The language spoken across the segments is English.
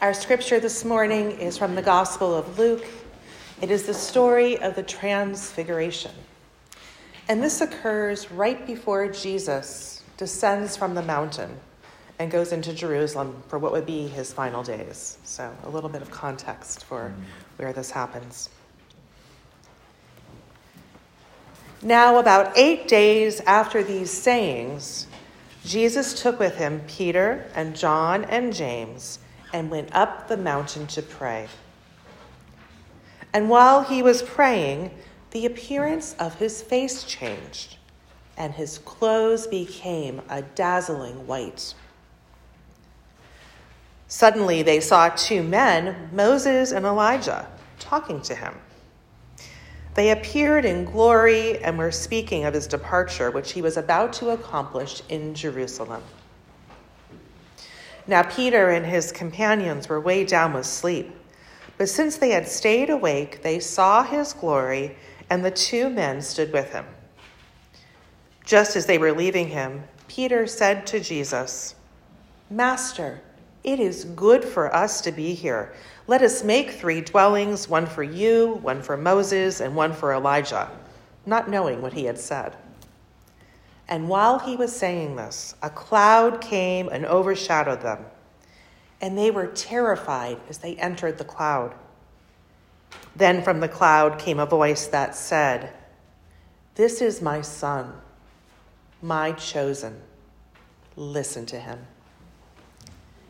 Our scripture this morning is from the Gospel of Luke. It is the story of the Transfiguration. And this occurs right before Jesus descends from the mountain and goes into Jerusalem for what would be his final days. So, a little bit of context for where this happens. Now, about eight days after these sayings, Jesus took with him Peter and John and James and went up the mountain to pray. And while he was praying, the appearance of his face changed, and his clothes became a dazzling white. Suddenly they saw two men, Moses and Elijah, talking to him. They appeared in glory and were speaking of his departure, which he was about to accomplish in Jerusalem. Now, Peter and his companions were way down with sleep. But since they had stayed awake, they saw his glory, and the two men stood with him. Just as they were leaving him, Peter said to Jesus, Master, it is good for us to be here. Let us make three dwellings one for you, one for Moses, and one for Elijah, not knowing what he had said. And while he was saying this, a cloud came and overshadowed them, and they were terrified as they entered the cloud. Then from the cloud came a voice that said, This is my son, my chosen. Listen to him.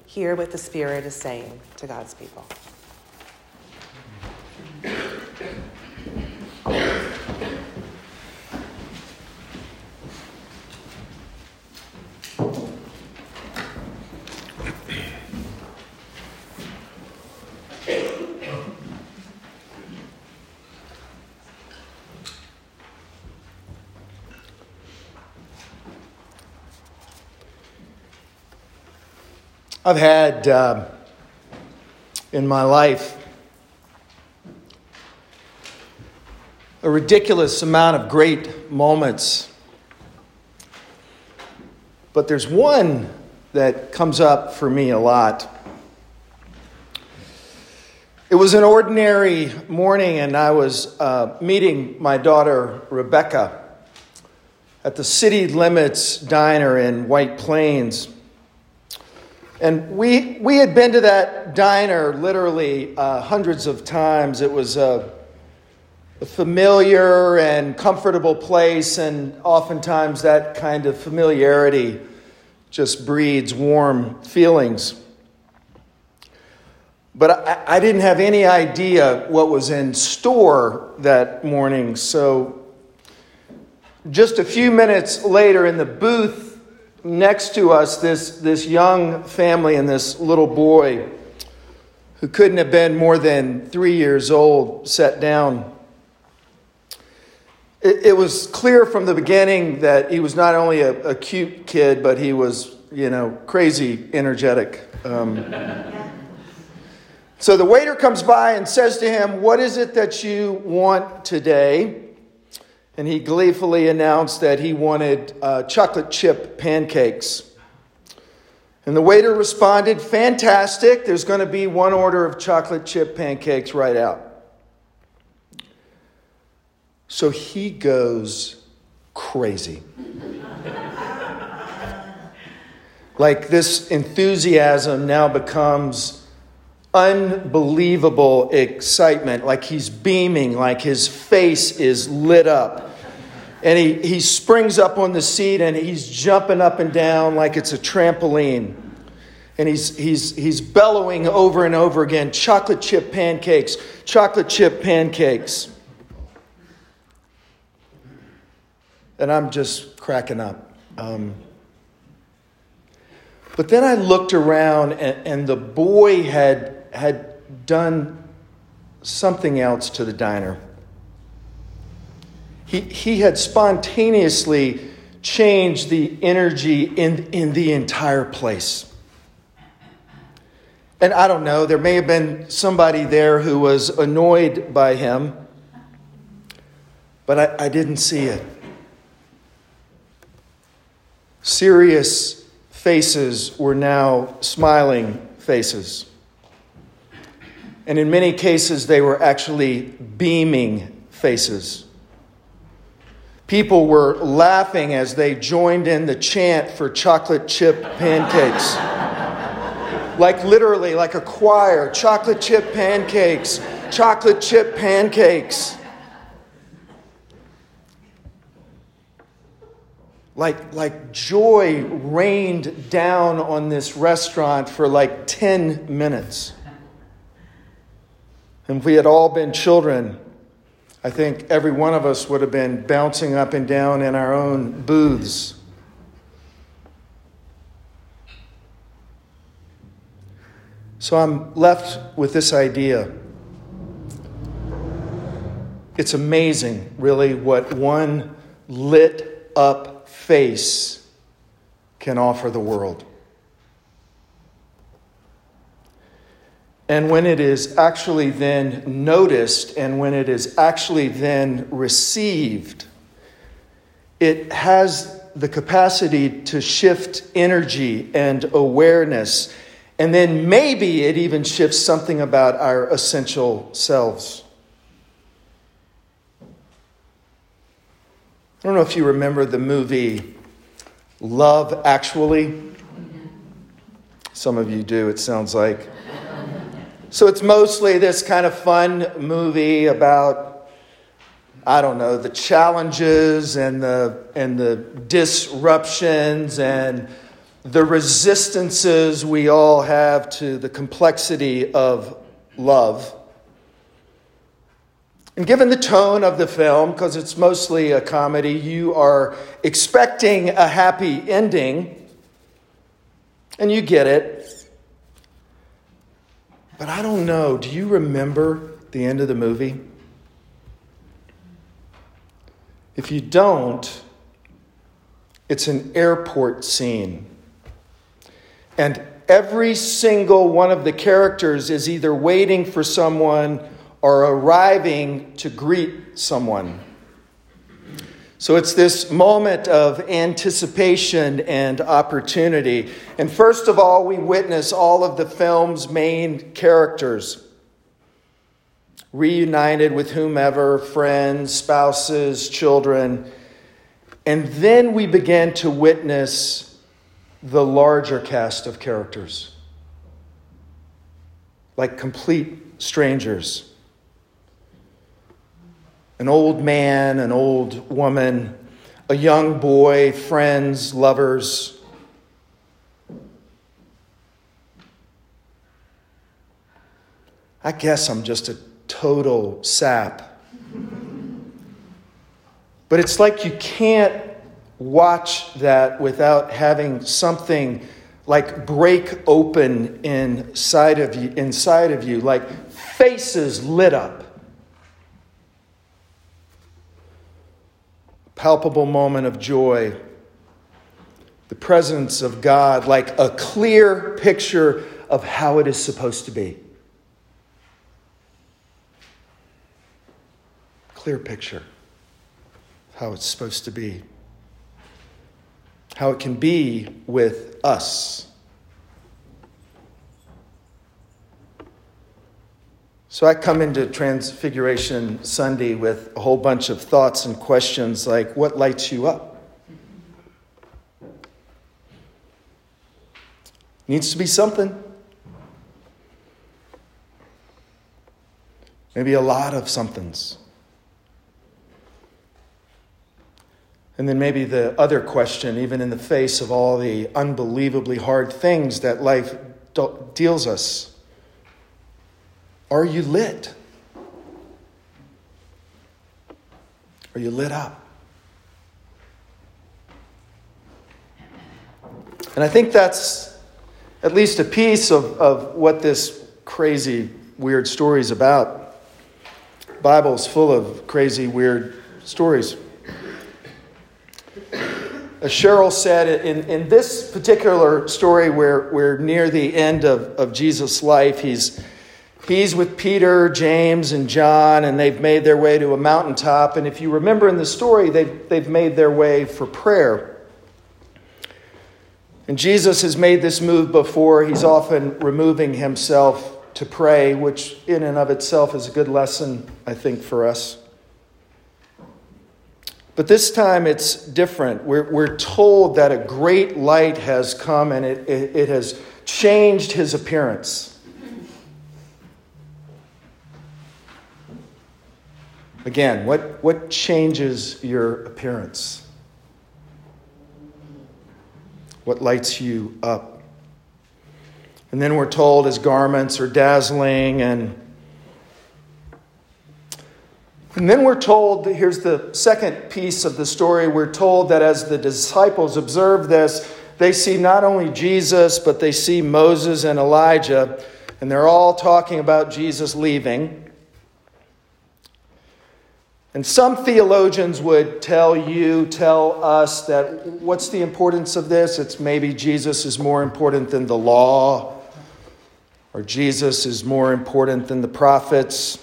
Hear what the Spirit is saying to God's people. I've had uh, in my life a ridiculous amount of great moments. But there's one that comes up for me a lot. It was an ordinary morning, and I was uh, meeting my daughter Rebecca at the City Limits Diner in White Plains. And we, we had been to that diner literally uh, hundreds of times. It was a, a familiar and comfortable place, and oftentimes that kind of familiarity just breeds warm feelings. But I, I didn't have any idea what was in store that morning, so just a few minutes later in the booth next to us this, this young family and this little boy who couldn't have been more than three years old sat down. It, it was clear from the beginning that he was not only a, a cute kid, but he was, you know, crazy energetic. Um, so the waiter comes by and says to him, What is it that you want today? And he gleefully announced that he wanted uh, chocolate chip pancakes. And the waiter responded, Fantastic, there's going to be one order of chocolate chip pancakes right out. So he goes crazy. like this enthusiasm now becomes unbelievable excitement, like he's beaming, like his face is lit up. And he, he springs up on the seat and he's jumping up and down like it's a trampoline. And he's, he's, he's bellowing over and over again chocolate chip pancakes, chocolate chip pancakes. And I'm just cracking up. Um, but then I looked around and, and the boy had had done something else to the diner. He, he had spontaneously changed the energy in, in the entire place. And I don't know, there may have been somebody there who was annoyed by him, but I, I didn't see it. Serious faces were now smiling faces. And in many cases, they were actually beaming faces. People were laughing as they joined in the chant for chocolate chip pancakes. like literally, like a choir chocolate chip pancakes, chocolate chip pancakes. Like, like joy rained down on this restaurant for like 10 minutes. And if we had all been children, I think every one of us would have been bouncing up and down in our own booths. So I'm left with this idea. It's amazing, really, what one lit up face can offer the world. And when it is actually then noticed and when it is actually then received, it has the capacity to shift energy and awareness. And then maybe it even shifts something about our essential selves. I don't know if you remember the movie Love Actually. Some of you do, it sounds like. So it's mostly this kind of fun movie about, I don't know, the challenges and the, and the disruptions and the resistances we all have to the complexity of love. And given the tone of the film, because it's mostly a comedy, you are expecting a happy ending, and you get it. But I don't know. Do you remember the end of the movie? If you don't, it's an airport scene. And every single one of the characters is either waiting for someone or arriving to greet someone. So it's this moment of anticipation and opportunity. And first of all, we witness all of the film's main characters reunited with whomever, friends, spouses, children. And then we begin to witness the larger cast of characters, like complete strangers an old man, an old woman, a young boy, friends, lovers. I guess I'm just a total sap. But it's like you can't watch that without having something like break open inside of you inside of you like faces lit up palpable moment of joy, the presence of God, like a clear picture of how it is supposed to be. Clear picture how it's supposed to be, how it can be with us. So I come into Transfiguration Sunday with a whole bunch of thoughts and questions like what lights you up? Needs to be something. Maybe a lot of somethings. And then maybe the other question, even in the face of all the unbelievably hard things that life deals us are you lit? Are you lit up? And I think that's at least a piece of, of what this crazy, weird story is about. The Bible's full of crazy, weird stories. As Cheryl said, in, in this particular story, where we're near the end of, of Jesus' life, he's He's with Peter, James, and John, and they've made their way to a mountaintop. And if you remember in the story, they've, they've made their way for prayer. And Jesus has made this move before. He's often removing himself to pray, which in and of itself is a good lesson, I think, for us. But this time it's different. We're, we're told that a great light has come and it, it, it has changed his appearance. Again, what, what changes your appearance? What lights you up? And then we're told his garments are dazzling and and then we're told, here's the second piece of the story. We're told that as the disciples observe this, they see not only Jesus, but they see Moses and Elijah, and they're all talking about Jesus leaving. And some theologians would tell you, tell us that what's the importance of this? It's maybe Jesus is more important than the law, or Jesus is more important than the prophets.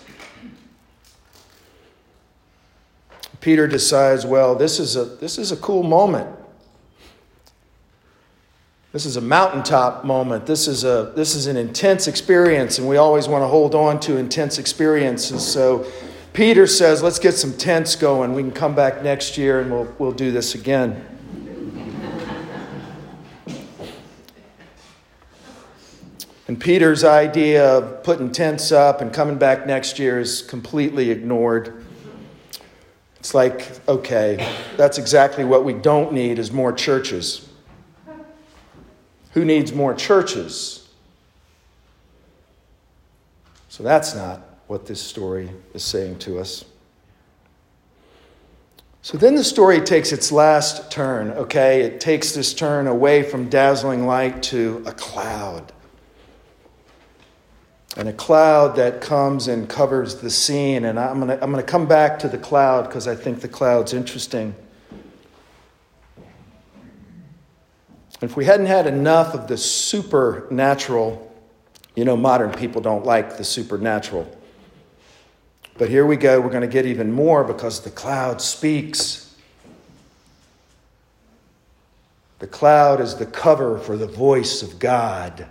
Peter decides, well, this is a, this is a cool moment. This is a mountaintop moment. This is, a, this is an intense experience, and we always want to hold on to intense experiences. So Peter says, let's get some tents going. We can come back next year and we'll, we'll do this again. And Peter's idea of putting tents up and coming back next year is completely ignored. It's like, okay, that's exactly what we don't need is more churches. Who needs more churches? So that's not what this story is saying to us. So then the story takes its last turn, okay? It takes this turn away from dazzling light to a cloud and a cloud that comes and covers the scene. And I'm going to I'm going to come back to the cloud because I think the cloud's interesting. If we hadn't had enough of the supernatural, you know, modern people don't like the supernatural. But here we go, we're going to get even more because the cloud speaks. The cloud is the cover for the voice of God.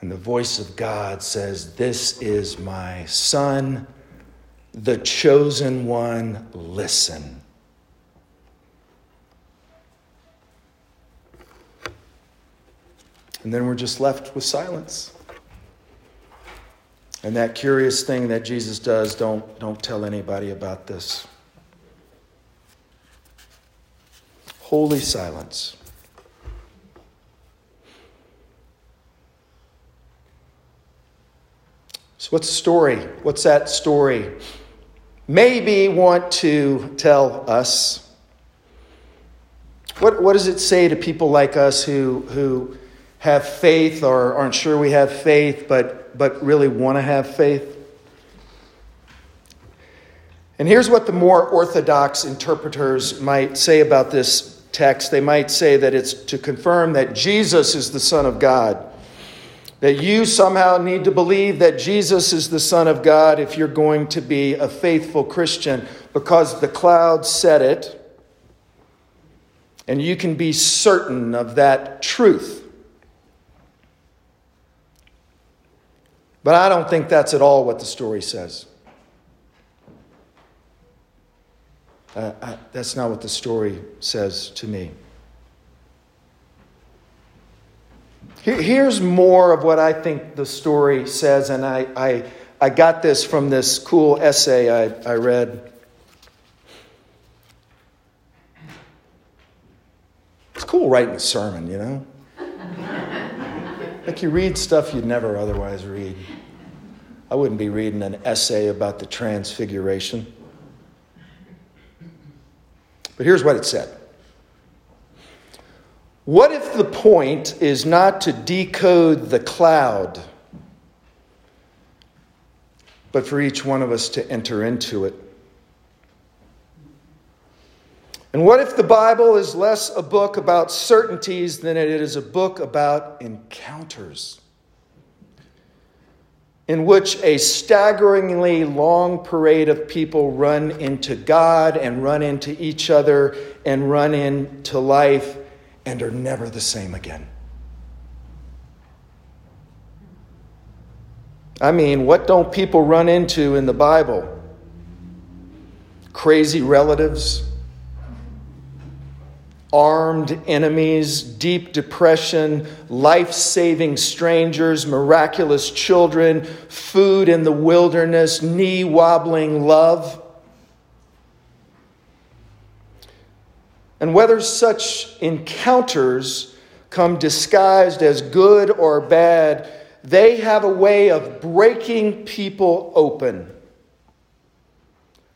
And the voice of God says, This is my son, the chosen one, listen. And then we're just left with silence. And that curious thing that Jesus does, don't, don't tell anybody about this. Holy silence. So, what's the story? What's that story? Maybe want to tell us. What, what does it say to people like us who, who have faith or aren't sure we have faith, but, but really want to have faith? And here's what the more orthodox interpreters might say about this text. They might say that it's to confirm that Jesus is the Son of God that you somehow need to believe that Jesus is the Son of God if you're going to be a faithful Christian because the cloud said it. And you can be certain of that truth. But I don't think that's at all what the story says. Uh, I, that's not what the story says to me. Here's more of what I think the story says, and I, I, I got this from this cool essay I, I read. It's cool writing a sermon, you know? Like you read stuff you'd never otherwise read. I wouldn't be reading an essay about the transfiguration. But here's what it said. What if the point is not to decode the cloud, but for each one of us to enter into it? And what if the Bible is less a book about certainties than it is a book about encounters? In which a staggeringly long parade of people run into God and run into each other and run into life and are never the same again. I mean, what don't people run into in the Bible? Crazy relatives, armed enemies, deep depression, life saving strangers, miraculous children, food in the wilderness, knee wobbling love. And whether such encounters come disguised as good or bad, they have a way of breaking people open,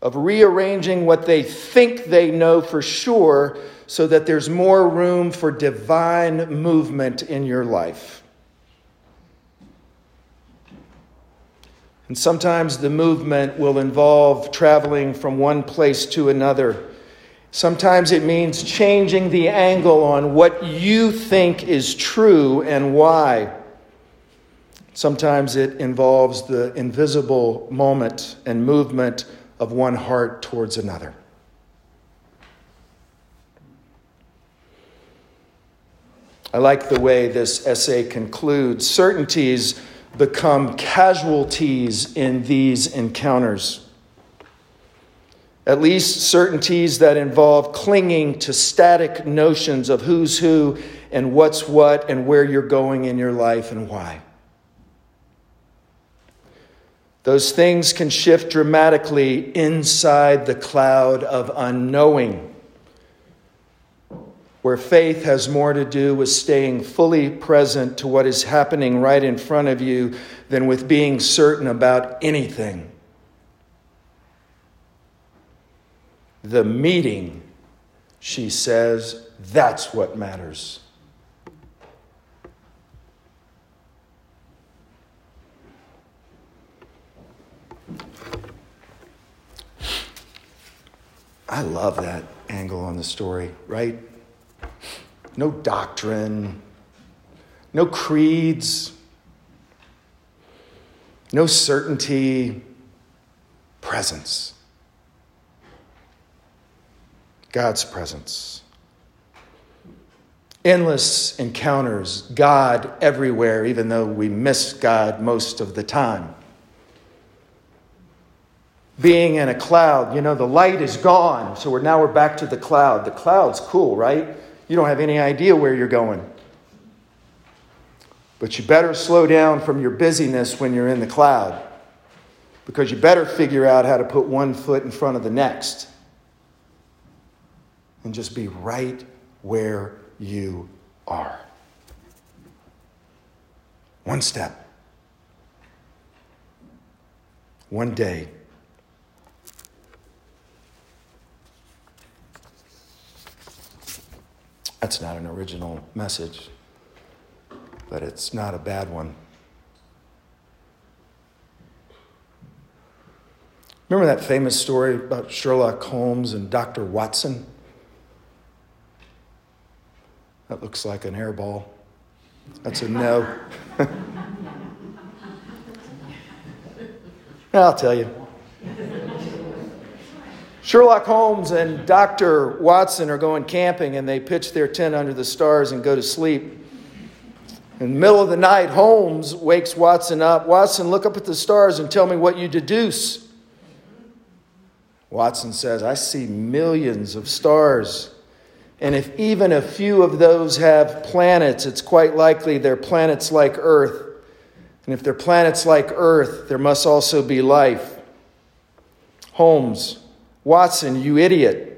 of rearranging what they think they know for sure so that there's more room for divine movement in your life. And sometimes the movement will involve traveling from one place to another. Sometimes it means changing the angle on what you think is true and why. Sometimes it involves the invisible moment and movement of one heart towards another. I like the way this essay concludes. Certainties become casualties in these encounters. At least certainties that involve clinging to static notions of who's who and what's what and where you're going in your life and why. Those things can shift dramatically inside the cloud of unknowing where faith has more to do with staying fully present to what is happening right in front of you than with being certain about anything. The meeting, she says, that's what matters. I love that angle on the story, right? No doctrine, no creeds, no certainty, presence. God's presence. Endless encounters, God everywhere, even though we miss God most of the time. Being in a cloud, you know, the light is gone, so we're, now we're back to the cloud. The cloud's cool, right? You don't have any idea where you're going. But you better slow down from your busyness when you're in the cloud because you better figure out how to put one foot in front of the next and just be right where you are. One step, one day. That's not an original message, but it's not a bad one. Remember that famous story about Sherlock Holmes and Dr. Watson? That looks like an airball. That's a no. I'll tell you. Sherlock Holmes and Dr. Watson are going camping and they pitch their tent under the stars and go to sleep. In the middle of the night, Holmes wakes Watson up. Watson, look up at the stars and tell me what you deduce. Watson says, I see millions of stars. And if even a few of those have planets, it's quite likely they're planets like Earth. And if they're planets like Earth, there must also be life. Holmes, Watson, you idiot.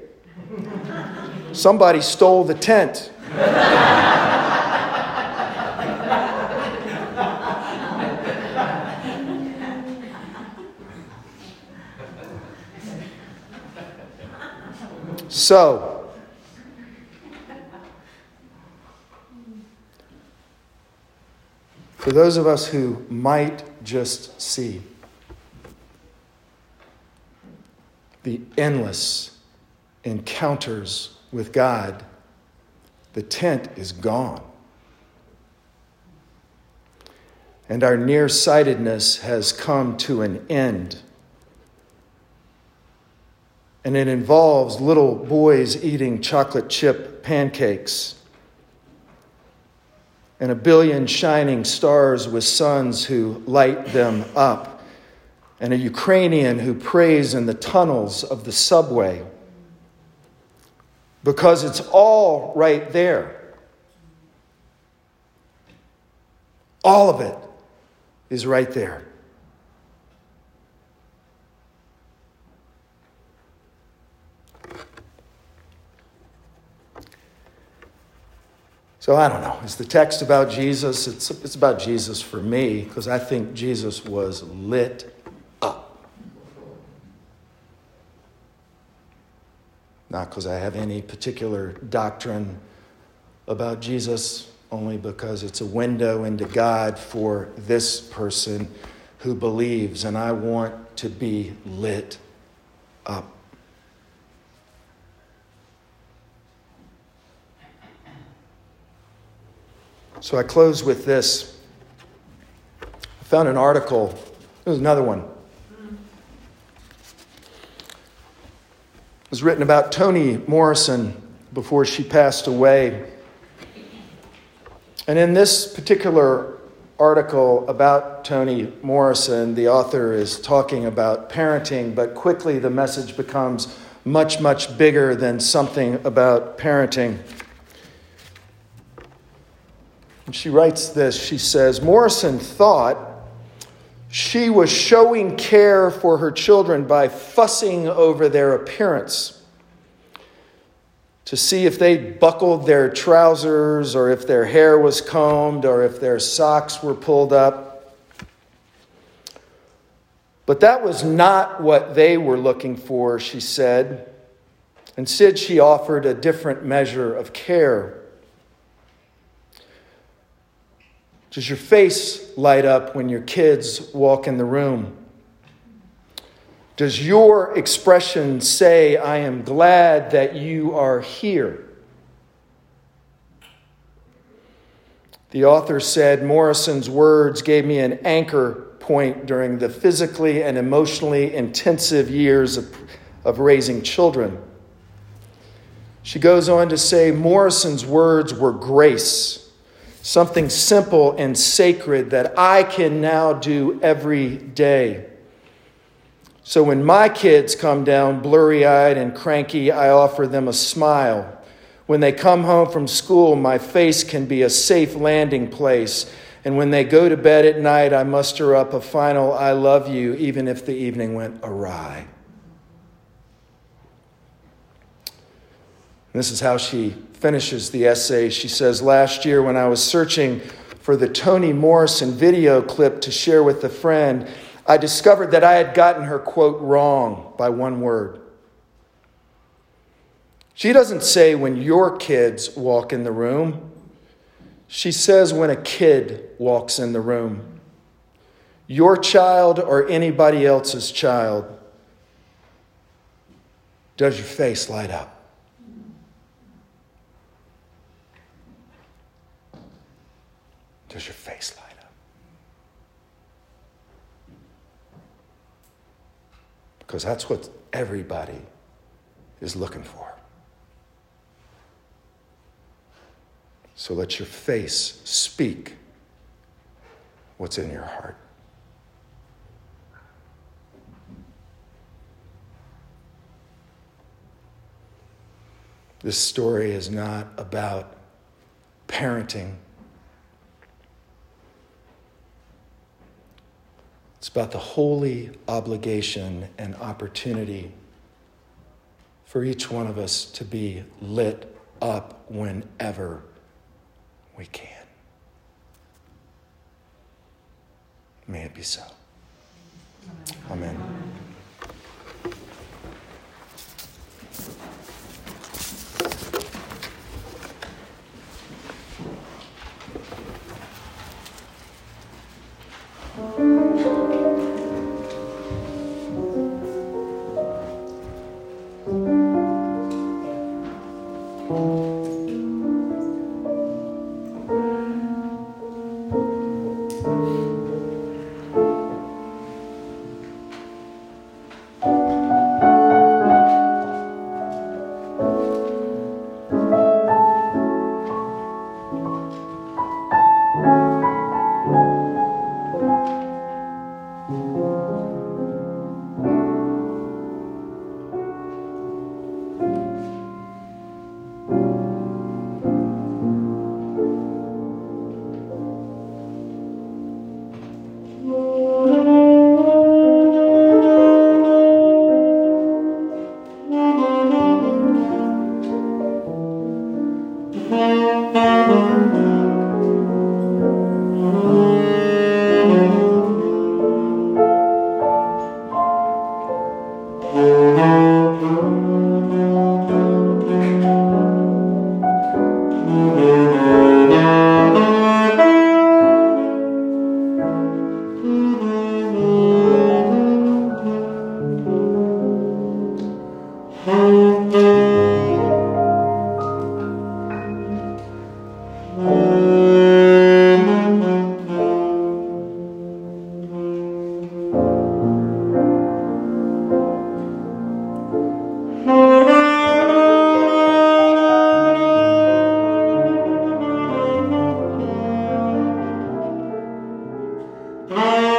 Somebody stole the tent. so, for those of us who might just see, the endless encounters with God, the tent is gone. And our nearsightedness has come to an end. And it involves little boys eating chocolate chip pancakes and a billion shining stars with suns who light them up, and a Ukrainian who prays in the tunnels of the subway. Because it's all right there. All of it is right there. So I don't know. Is the text about Jesus? It's, it's about Jesus for me because I think Jesus was lit up. Not because I have any particular doctrine about Jesus, only because it's a window into God for this person who believes, and I want to be lit up. So I close with this. I found an article. There's another one. Was written about Toni Morrison before she passed away. And in this particular article about Toni Morrison, the author is talking about parenting, but quickly the message becomes much, much bigger than something about parenting. And she writes this she says, Morrison thought she was showing care for her children by fussing over their appearance to see if they buckled their trousers or if their hair was combed or if their socks were pulled up. But that was not what they were looking for, she said. Instead, she offered a different measure of care. Does your face light up when your kids walk in the room? Does your expression say, I am glad that you are here? The author said Morrison's words gave me an anchor point during the physically and emotionally intensive years of, of raising children. She goes on to say Morrison's words were grace something simple and sacred that I can now do every day. So when my kids come down blurry eyed and cranky, I offer them a smile. When they come home from school, my face can be a safe landing place. And when they go to bed at night, I muster up a final I love you, even if the evening went awry. This is how she finishes the essay. She says, Last year, when I was searching for the Toni Morrison video clip to share with a friend, I discovered that I had gotten her quote wrong by one word. She doesn't say when your kids walk in the room, she says when a kid walks in the room. Your child or anybody else's child. Does your face light up? Does your face light up? Because that's what everybody is looking for. So let your face speak what's in your heart. This story is not about parenting about the holy obligation and opportunity for each one of us to be lit up whenever we can. May it be so. Amen. Música